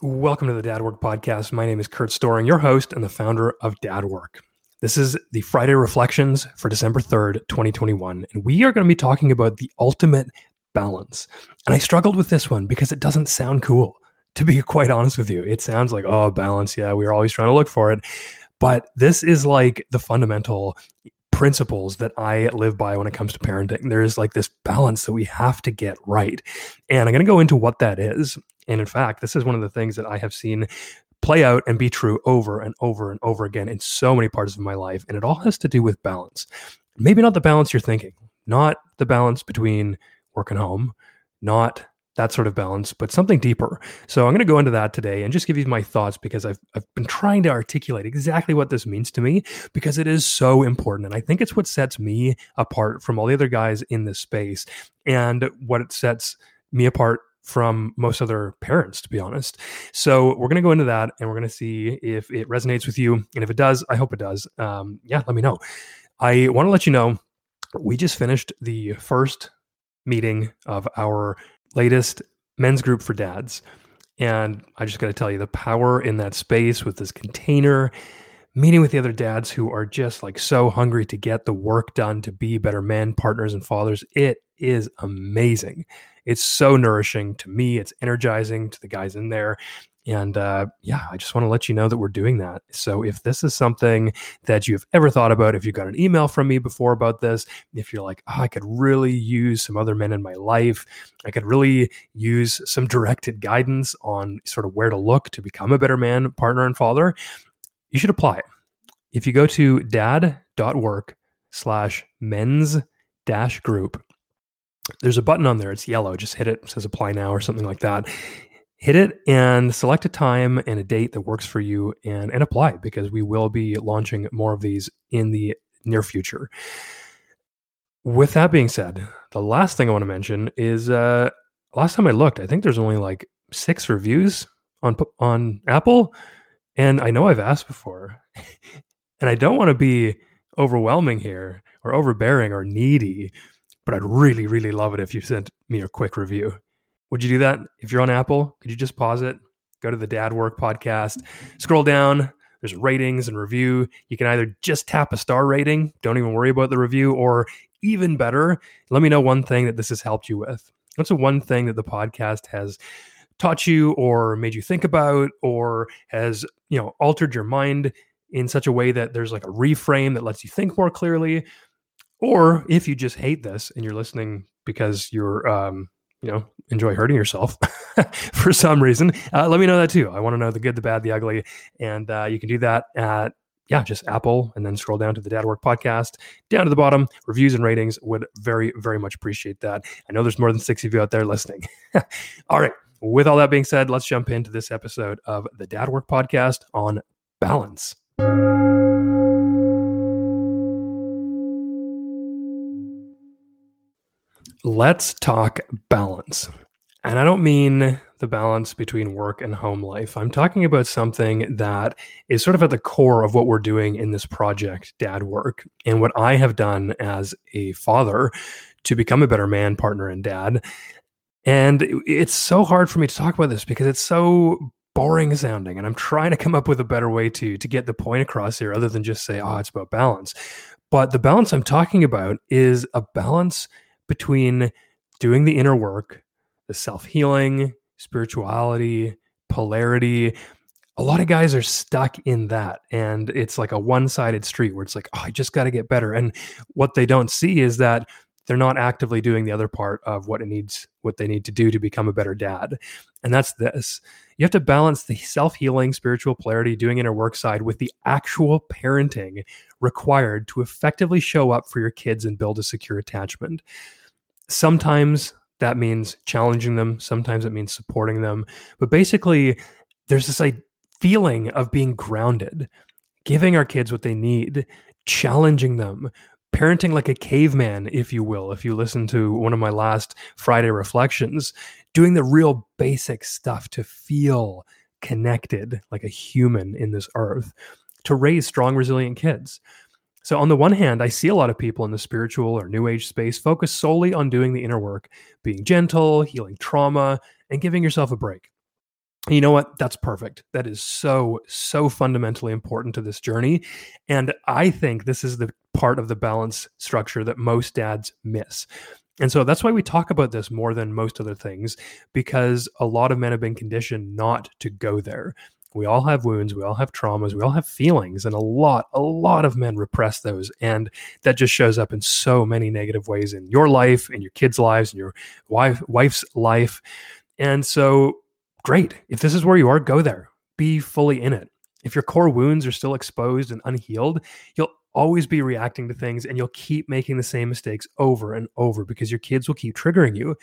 Welcome to the Dad Work Podcast. My name is Kurt Storring, your host and the founder of Dad Work. This is the Friday Reflections for December 3rd, 2021. And we are going to be talking about the ultimate balance. And I struggled with this one because it doesn't sound cool, to be quite honest with you. It sounds like, oh, balance. Yeah, we're always trying to look for it. But this is like the fundamental principles that I live by when it comes to parenting. There's like this balance that we have to get right. And I'm going to go into what that is. And in fact, this is one of the things that I have seen play out and be true over and over and over again in so many parts of my life. And it all has to do with balance. Maybe not the balance you're thinking, not the balance between work and home, not that sort of balance, but something deeper. So I'm going to go into that today and just give you my thoughts because I've, I've been trying to articulate exactly what this means to me because it is so important. And I think it's what sets me apart from all the other guys in this space and what it sets me apart from most other parents, to be honest. So we're going to go into that and we're going to see if it resonates with you. And if it does, I hope it does. Um, yeah, let me know. I want to let you know we just finished the first meeting of our latest men's group for dads. And I just got to tell you the power in that space with this container, meeting with the other dads who are just like so hungry to get the work done to be better men, partners, and fathers. It is amazing. It's so nourishing to me. It's energizing to the guys in there. And uh, yeah, I just want to let you know that we're doing that. So if this is something that you've ever thought about, if you got an email from me before about this, if you're like, oh, I could really use some other men in my life, I could really use some directed guidance on sort of where to look to become a better man, partner, and father, you should apply. If you go to dad.work slash men's dash group, there's a button on there. It's yellow. Just hit it. it says apply now or something like that hit it and select a time and a date that works for you and, and apply because we will be launching more of these in the near future. With that being said, the last thing I want to mention is uh, last time I looked, I think there's only like six reviews on on Apple, and I know I've asked before, and I don't want to be overwhelming here or overbearing or needy, but I'd really, really love it if you sent me a quick review. Would you do that if you're on Apple? Could you just pause it, go to the Dad Work podcast, scroll down? There's ratings and review. You can either just tap a star rating, don't even worry about the review, or even better, let me know one thing that this has helped you with. What's the one thing that the podcast has taught you or made you think about or has, you know, altered your mind in such a way that there's like a reframe that lets you think more clearly? Or if you just hate this and you're listening because you're um, you know enjoy hurting yourself for some reason uh, let me know that too. I want to know the good the bad the ugly and uh, you can do that at yeah just apple and then scroll down to the dad work podcast. Down to the bottom reviews and ratings would very very much appreciate that. I know there's more than six of you out there listening. All right with all that being said let's jump into this episode of the dad work podcast on balance let's talk balance. And I don't mean the balance between work and home life. I'm talking about something that is sort of at the core of what we're doing in this project, Dad Work, and what I have done as a father to become a better man, partner, and dad. And it's so hard for me to talk about this because it's so boring sounding and i'm trying to come up with a better way to to get the point across here other than just say oh it's about balance but the balance i'm talking about is a balance between doing the inner work, the self healing, spirituality, polarity. A lot of guys are stuck in that. And it's like a one sided street where it's like, oh, I just got to get better. And what they don't see is that they're not actively doing the other part of what it needs, what they need to do to become a better dad. And that's this. You have to balance the self healing, spiritual polarity, doing inner work side with the actual parenting required to effectively show up for your kids and build a secure attachment. Sometimes that means challenging them, sometimes it means supporting them. But basically, there's this like, feeling of being grounded, giving our kids what they need, challenging them, parenting like a caveman, if you will, if you listen to one of my last Friday reflections, doing the real basic stuff to feel connected like a human in this earth, to raise strong, resilient kids. So, on the one hand, I see a lot of people in the spiritual or new age space focus solely on doing the inner work, being gentle, healing trauma, and giving yourself a break. you know what? That's perfect. That is so, so fundamentally important to this journey. And I think this is the part of the balance structure that most dads miss. And so that's why we talk about this more than most other things, because a lot of men have been conditioned not to go there. We all have wounds, we all have traumas, we all have feelings, and a lot, a lot of men repress those. And that just shows up in so many negative ways in your life, in your kids' lives, in your wife, wife's life. And so great. If this is where you are, go there. Be fully in it. If your core wounds are still exposed and unhealed, you'll always be reacting to things and you'll keep making the same mistakes over and over because your kids will keep triggering you.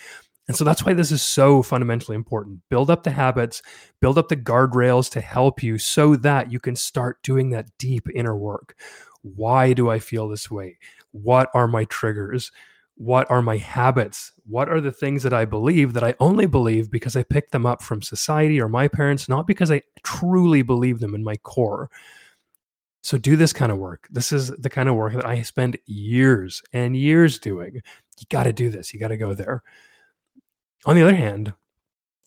And so that's why this is so fundamentally important. Build up the habits, build up the guardrails to help you so that you can start doing that deep inner work. Why do I feel this way? What are my triggers? what are my habits? What are the things that I believe that I only believe because I picked them up from society or my parents, not because I truly believe them in my core? So do this kind of work. This is the kind of work that I spend years and years doing. You got to do this. You got to go there. On the other hand,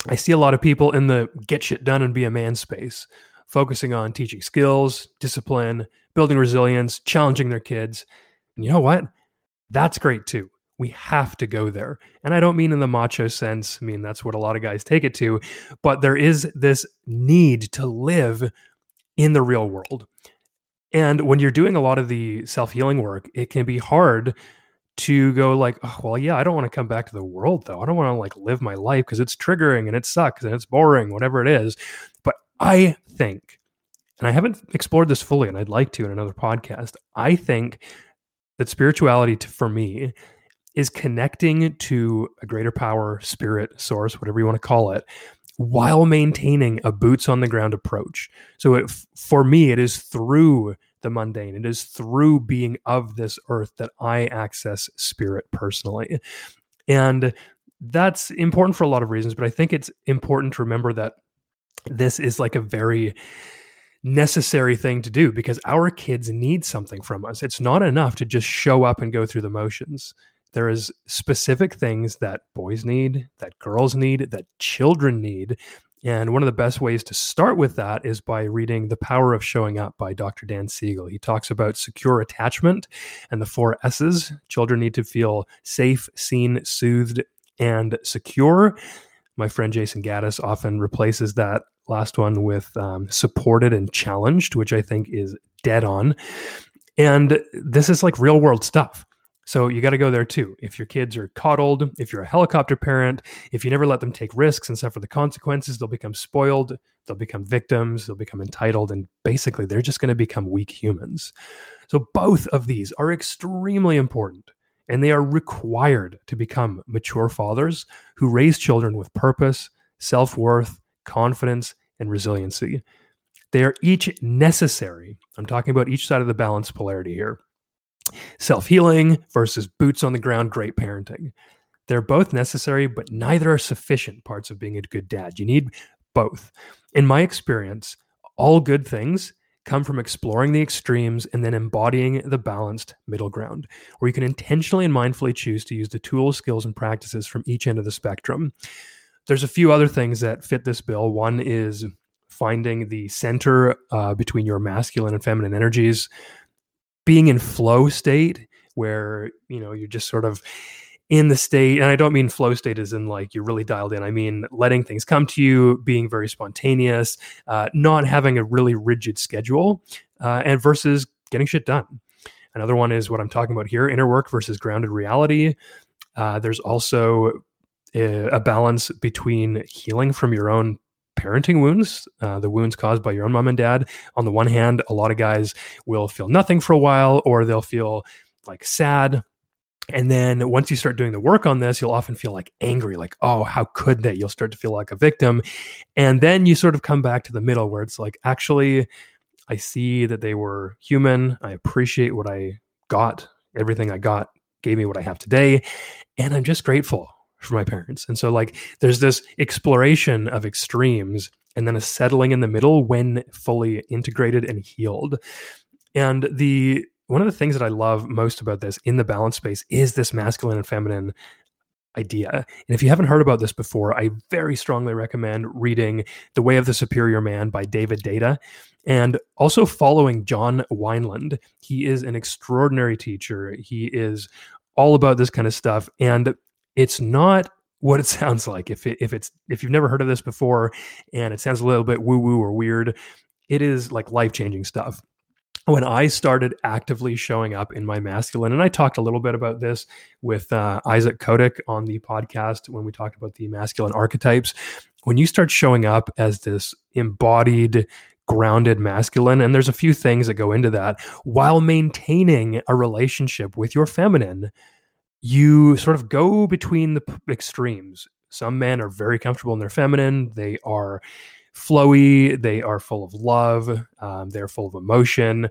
I see a lot of people in the get shit done and be a man space, focusing on teaching skills, discipline, building resilience, challenging their kids. And you know what? That's great too we have to go there. And I don't mean in the macho sense, I mean, that's what a lot of guys take it to, but there is this need to live in the real world. And when you're doing a lot of the self healing work, it can be hard to go like, oh, well, yeah, I don't want to come back to the world though. I don't want to like live my life because it's triggering and it sucks and it's boring, whatever it is. But I think, and I haven't explored this fully, and I'd like to in another podcast. I think that spirituality to, for me is connecting to a greater power, spirit, source, whatever you want to call it, while maintaining a boots on the ground approach. So it, for me, it is through the mundane, it is through being of this earth that I access spirit personally. And that's important for a lot of reasons, but I think it's important to remember that this is like a very necessary thing to do because our kids need something from us. It's not enough to just show up and go through the motions there is specific things that boys need that girls need that children need and one of the best ways to start with that is by reading The Power of Showing Up by Dr. Dan Siegel. He talks about secure attachment and the four S's. Children need to feel safe, seen, soothed, and secure. My friend Jayson Gaddis often replaces that last one with um, supported and challenged, which I think is dead on. And this is like real world stuff. So you got to go there too. If your kids are coddled, if you're a helicopter parent, if you never let them take risks and suffer the consequences, they'll become spoiled, they'll become victims, they'll become entitled, and basically they're just going to become weak humans. So both of these are extremely important and they are required to become mature fathers who raise children with purpose, self worth, confidence, and resiliency. They are each necessary. I'm talking about each side of the balance polarity here self healing versus boots on the ground, great parenting. They're both necessary, but neither are sufficient parts of being a good dad. You need both. In my experience, all good things come from exploring the extremes and then embodying the balanced middle ground, where you can intentionally and mindfully choose to use the tools, skills, and practices from each end of the spectrum. There's a few other things that fit this bill. One is finding the center uh, between your masculine and feminine energies being in flow state where you know you're just sort of in the state and i don't mean flow state as in like you're really dialed in i mean letting things come to you being very spontaneous uh, not having a really rigid schedule uh, and versus getting shit done. Another one is what i'm talking about here inner work versus grounded reality. Uh, there's also a, a balance between healing from your own parenting wounds, uh, the wounds caused by your own mom and dad. On the one hand, a lot of guys will feel nothing for a while, or they'll feel like sad. And then once you start doing the work on this, you'll often feel like angry, like, oh, how could they? You'll start to feel like a victim. And then you sort of come back to the middle where it's like, actually, I see that they were human. I appreciate what I got. Everything I got gave me what I have today. And I'm just grateful for my parents. And so like there's this exploration of extremes and then a settling in the middle when fully integrated and healed. And the one of the things that I love most about this in the balance space is this masculine and feminine idea. And if you haven't heard about this before, I very strongly recommend reading The Way of the Superior Man by David Deida and also following John Wineland. He is an extraordinary teacher. He is all about this kind of stuff. And it's not what it sounds like. If it, if it's if you've never heard of this before and it sounds a little bit woo woo or weird, it is like life changing stuff when I started actively showing up in my masculine, and I talked a little bit about this with uh, Isaac Kodak on the podcast when we talked about the masculine archetypes. When you start showing up as this embodied, grounded masculine, and there's a few things that go into that, while maintaining a relationship with your feminine, you sort of go between the extremes. Some men are very comfortable in their feminine, they are flowy. They are full of love. Um, they're full of emotion,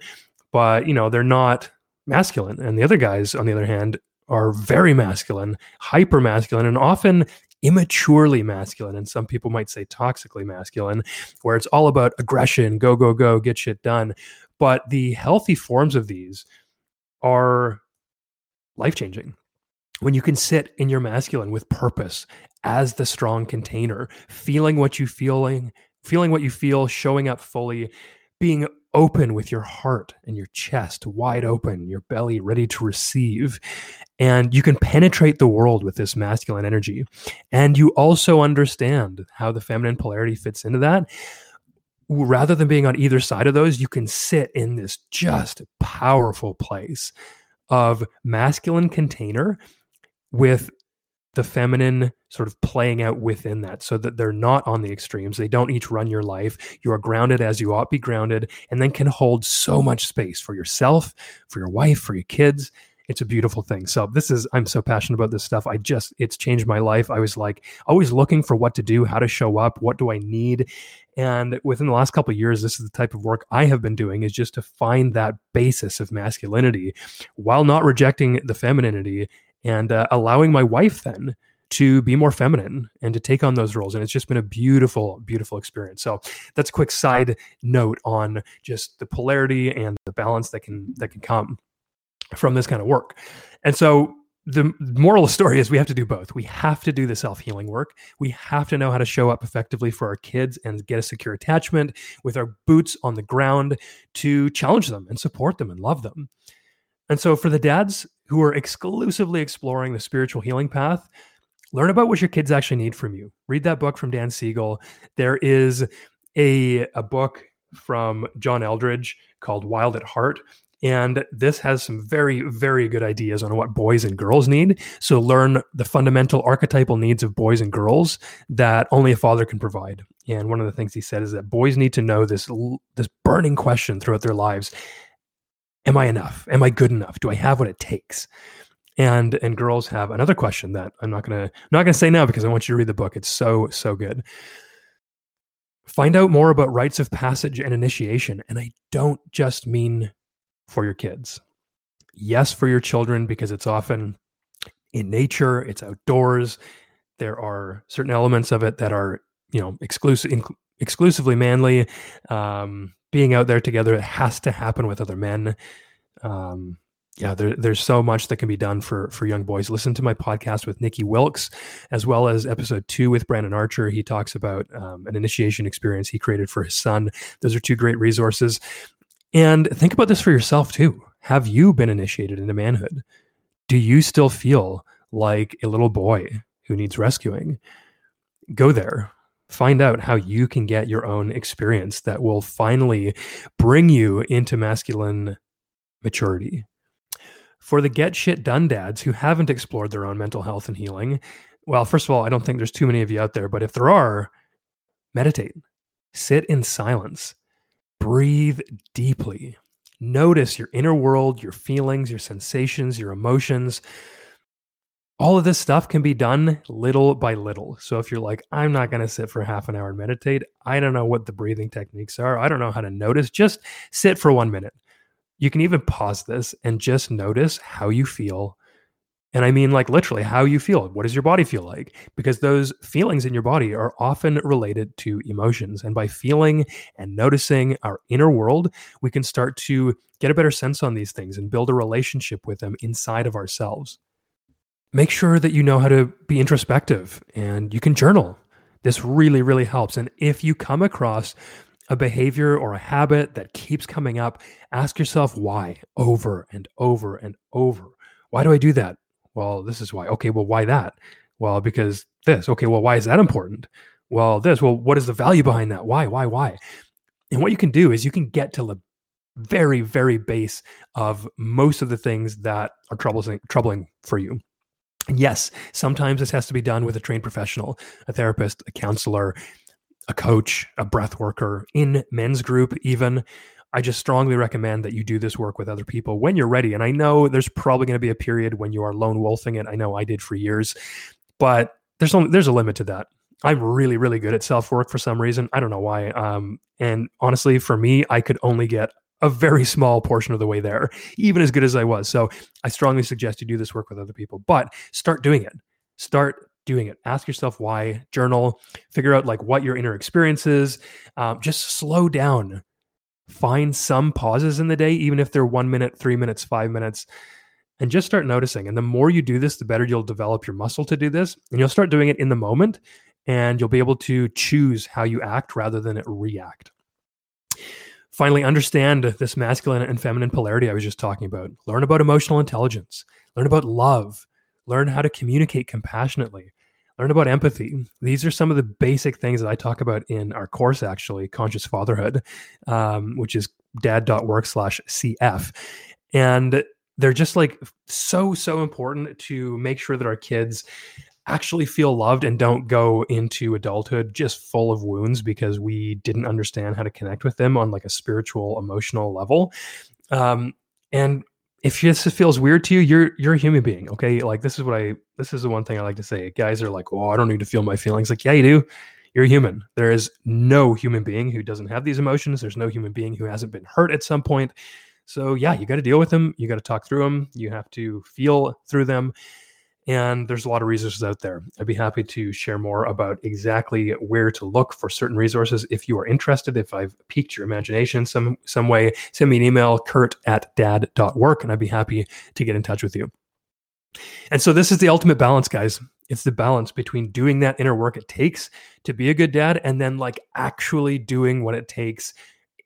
but you know they're not masculine. And the other guys, on the other hand, are very masculine, hyper masculine, and often immaturely masculine. And some people might say toxically masculine, where it's all about aggression, go go go, get shit done. But the healthy forms of these are life changing when you can sit in your masculine with purpose as the strong container, feeling what you feeling, feeling what you feel, showing up fully, being open with your heart and your chest wide open, your belly ready to receive. And you can penetrate the world with this masculine energy. And you also understand how the feminine polarity fits into that. Rather than being on either side of those, you can sit in this just powerful place of masculine container with the feminine sort of playing out within that so that they're not on the extremes. They don't each run your life. You are grounded as you ought be grounded and then can hold so much space for yourself, for your wife, for your kids. It's a beautiful thing. So this is I'm so passionate about this stuff. I just it's changed my life. I was like always looking for what to do, how to show up, what do I need? And within the last couple years, this is the type of work I have been doing is just to find that basis of masculinity while not rejecting the femininity and uh, allowing my wife then to be more feminine and to take on those roles. And it's just been a beautiful, beautiful experience. So that's a quick side note on just the polarity and the balance that can that can come from this kind of work. And so the moral of the story is we have to do both. We have to do the self healing work. We have to know how to show up effectively for our kids and get a secure attachment with our boots on the ground to challenge them and support them and love them. And so, for the dads who are exclusively exploring the spiritual healing path, learn about what your kids actually need from you. Read that book from Dan Siegel. There is a, a book from John Eldredge called Wild at Heart. And this has some very, very good ideas on what boys and girls need. So learn the fundamental archetypal needs of boys and girls that only a father can provide. And one of the things he said is that boys need to know this this burning question throughout their lives: am I enough? Am I good enough? Do I have what it takes? And and girls have another question that I'm not gonna not gonna say now because I want you to read the book. It's so so good. Find out more about rites of passage and initiation, and I don't just mean for your kids. Yes, for your children because it's often in nature, it's outdoors. There are certain elements of it that are you know exclusive exclusively manly. Um, being out there together it has to happen with other men. Um, yeah there, there's so much that can be done for for young boys. Listen to my podcast with nikki wilkes as well as episode two with brandon archer. He talks about um, an initiation experience he created for his son. Those are two great resources. And think about this for yourself too. Have you been initiated into manhood? Do you still feel like a little boy who needs rescuing? Go there find out how you can get your own experience that will finally bring you into masculine maturity. For the get shit done dads who haven't explored their own mental health and healing, well, first of all, I don't think there's too many of you out there, but if there are, meditate, sit in silence, breathe deeply, notice your inner world, your feelings, your sensations, your emotions all of this stuff can be done little by little. So if you're like, I'm not going to sit for half an hour and meditate, I don't know what the breathing techniques are, I don't know how to notice, just sit for one minute. You can even pause this and just notice how you feel. And I mean, like literally, how you feel. What does your body feel like? Because those feelings in your body are often related to emotions. And by feeling and noticing our inner world, we can start to get a better sense on these things and build a relationship with them inside of ourselves. Make sure that you know how to be introspective and you can journal. This really, really helps. And if you come across a behavior or a habit that keeps coming up, ask yourself why over and over and over. Why do I do that? Well, this is why. Okay, well, why that? Well, because this. Okay, well, why is that important? Well, this. Well, what is the value behind that? Why, why, why? And what you can do is you can get to the very, very base of most of the things that are troubling, troubling for you. Yes, sometimes this has to be done with a trained professional, a therapist, a counselor, a coach, a breath worker in men's group, even. I just strongly recommend that you do this work with other people when you're ready. And I know there's probably going to be a period when you are lone wolfing it. I know I did for years, but there's only there's a limit to that. I'm really really good at self work for some reason. I don't know why. Um, and honestly, for me, I could only get a very small portion of the way there, even as good as I was. So I strongly suggest you do this work with other people, but start doing it. Start doing it. Ask yourself why, journal, figure out like what your inner experience is. Um, just slow down. Find some pauses in the day, even if they're one minute, three minutes, five minutes, and just start noticing. And the more you do this, the better you'll develop your muscle to do this. And you'll start doing it in the moment, and you'll be able to choose how you act rather than react. Finally, understand this masculine and feminine polarity I was just talking about. Learn about emotional intelligence, learn about love, learn how to communicate compassionately, learn about empathy. These are some of the basic things that I talk about in our course, actually, Conscious Fatherhood, um, which is dad.work slash CF. And they're just like so, so important to make sure that our kids actually feel loved and don't go into adulthood just full of wounds because we didn't understand how to connect with them on like a spiritual emotional level. Um, and if this feels weird to you you're you're a human being okay? Like this is what i this is the one thing i like to say. Guys are like oh i don't need to feel my feelings. Like yeah you do. You're human. There is no human being who doesn't have these emotions. There's no human being who hasn't been hurt at some point. So yeah you got to deal with them. You got to talk through them. You have to feel through them and there's a lot of resources out there. I'd be happy to share more about exactly where to look for certain resources if you are interested. If I've piqued your imagination some some way, send me an email, kurt at dad.work, and I'd be happy to get in touch with you. And so this is the ultimate balance, guys. It's the balance between doing that inner work it takes to be a good dad and then like actually doing what it takes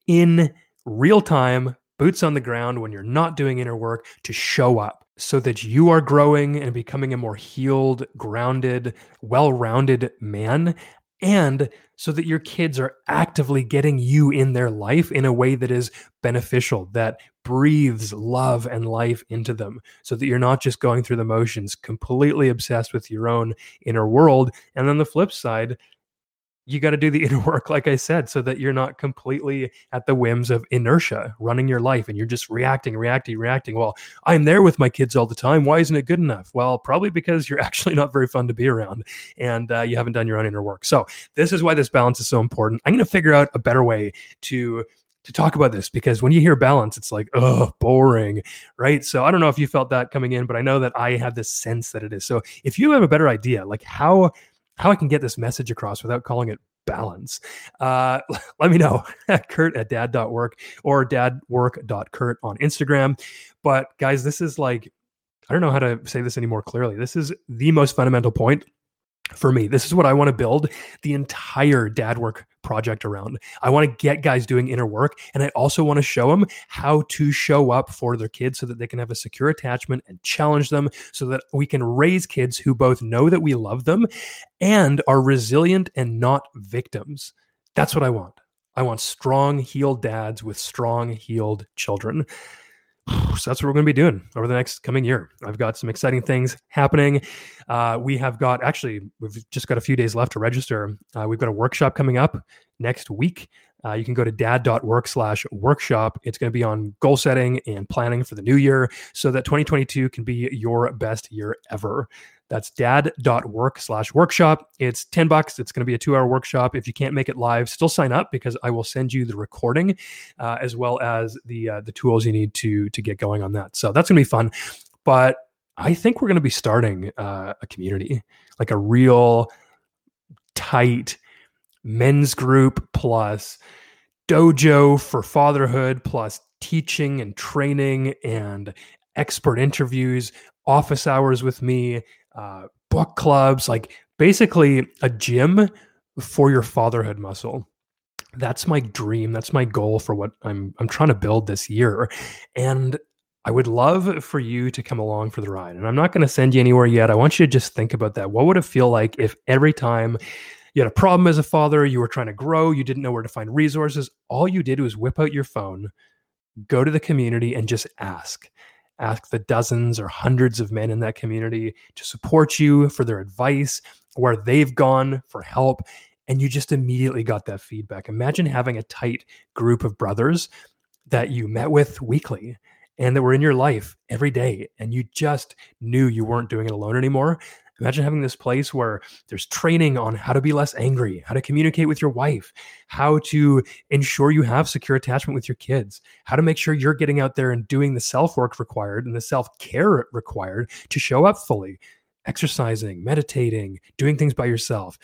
in real time, boots on the ground when you're not doing inner work to show up so that you are growing and becoming a more healed, grounded, well rounded man. And so that your kids are actively getting you in their life in a way that is beneficial, that breathes love and life into them, so that you're not just going through the motions, completely obsessed with your own inner world. And then the flip side, you got to do the inner work, like I said, so that you're not completely at the whims of inertia running your life and you're just reacting, reacting, reacting. Well, I'm there with my kids all the time. Why isn't it good enough? Well, probably because you're actually not very fun to be around and uh, you haven't done your own inner work. So, this is why this balance is so important. I'm going to figure out a better way to to talk about this because when you hear balance, it's like, oh, boring, right? So I don't know if you felt that coming in, but I know that I have this sense that it is. So if you have a better idea, like how how I can get this message across without calling it balance. Uh, let me know at kurt at dad.work or dadwork.kurt on Instagram. But guys, this is like, I don't know how to say this any more clearly. This is the most fundamental point for me. This is what I want to build the entire dad work project around. I want to get guys doing inner work and I also want to show them how to show up for their kids so that they can have a secure attachment and challenge them so that we can raise kids who both know that we love them and are resilient and not victims. That's what I want. I want strong, healed dads with strong, healed children. So that's what we're going to be doing over the next coming year. I've got some exciting things happening. Uh, we have got actually, we've just got a few days left to register. Uh, we've got a workshop coming up next week. Uh, you can go to dad.work slash workshop. It's going to be on goal setting and planning for the new year so that 2022 can be your best year ever. That's dad.work slash workshop. It's 10 bucks. It's going to be a two hour workshop. If you can't make it live, still sign up because I will send you the recording uh, as well as the uh, the tools you need to to get going on that. So that's going to be fun. But I think we're going to be starting uh, a community, like a real tight men's group plus dojo for fatherhood plus teaching and training and expert interviews office hours with me, uh, book clubs, like basically a gym for your fatherhood muscle. That's my dream. That's my goal for what I'm I'm trying to build this year. And I would love for you to come along for the ride. And I'm not going to send you anywhere yet. I want you to just think about that. What would it feel like if every time you had a problem as a father, you were trying to grow, you didn't know where to find resources, all you did was whip out your phone, go to the community and just ask. Ask the dozens or hundreds of men in that community to support you for their advice, where they've gone for help. And you just immediately got that feedback. Imagine having a tight group of brothers that you met with weekly and that were in your life every day and you just knew you weren't doing it alone anymore imagine having this place where there's training on how to be less angry how to communicate with your wife how to ensure you have secure attachment with your kids how to make sure you're getting out there and doing the self work required and the self care required to show up fully exercising meditating doing things by yourself.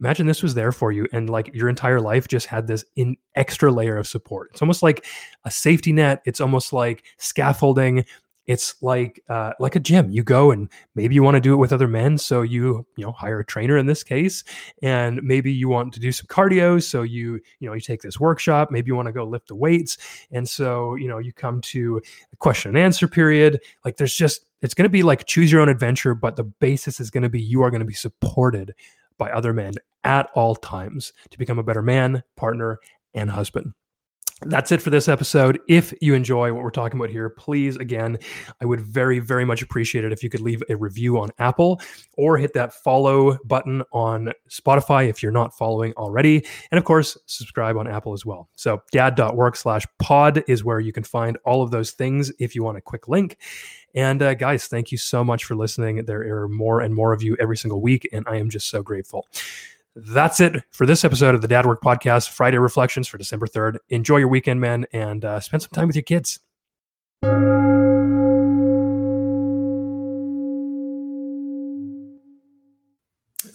Imagine this was there for you and like your entire life just had this in extra layer of support. It's almost like a safety net. It's almost like scaffolding it's like uh, like a gym you go and maybe you want to do it with other men so you you know hire a trainer in this case and maybe you want to do some cardio so you you know you take this workshop maybe you want to go lift the weights and so you know you come to a question and answer period like there's just it's going to be like choose your own adventure but the basis is going to be you are going to be supported by other men at all times to become a better man, partner, and husband. That's it for this episode. If you enjoy what we're talking about here, please, again, I would very, very much appreciate it if you could leave a review on Apple or hit that follow button on Spotify if you're not following already. And of course, subscribe on Apple as well. So, dad.work slash pod is where you can find all of those things if you want a quick link. And uh, guys, thank you so much for listening. There are more and more of you every single week, and I am just so grateful. That's it for this episode of the Dad Work Podcast, Friday Reflections for December 3rd. Enjoy your weekend, man, and uh, spend some time with your kids.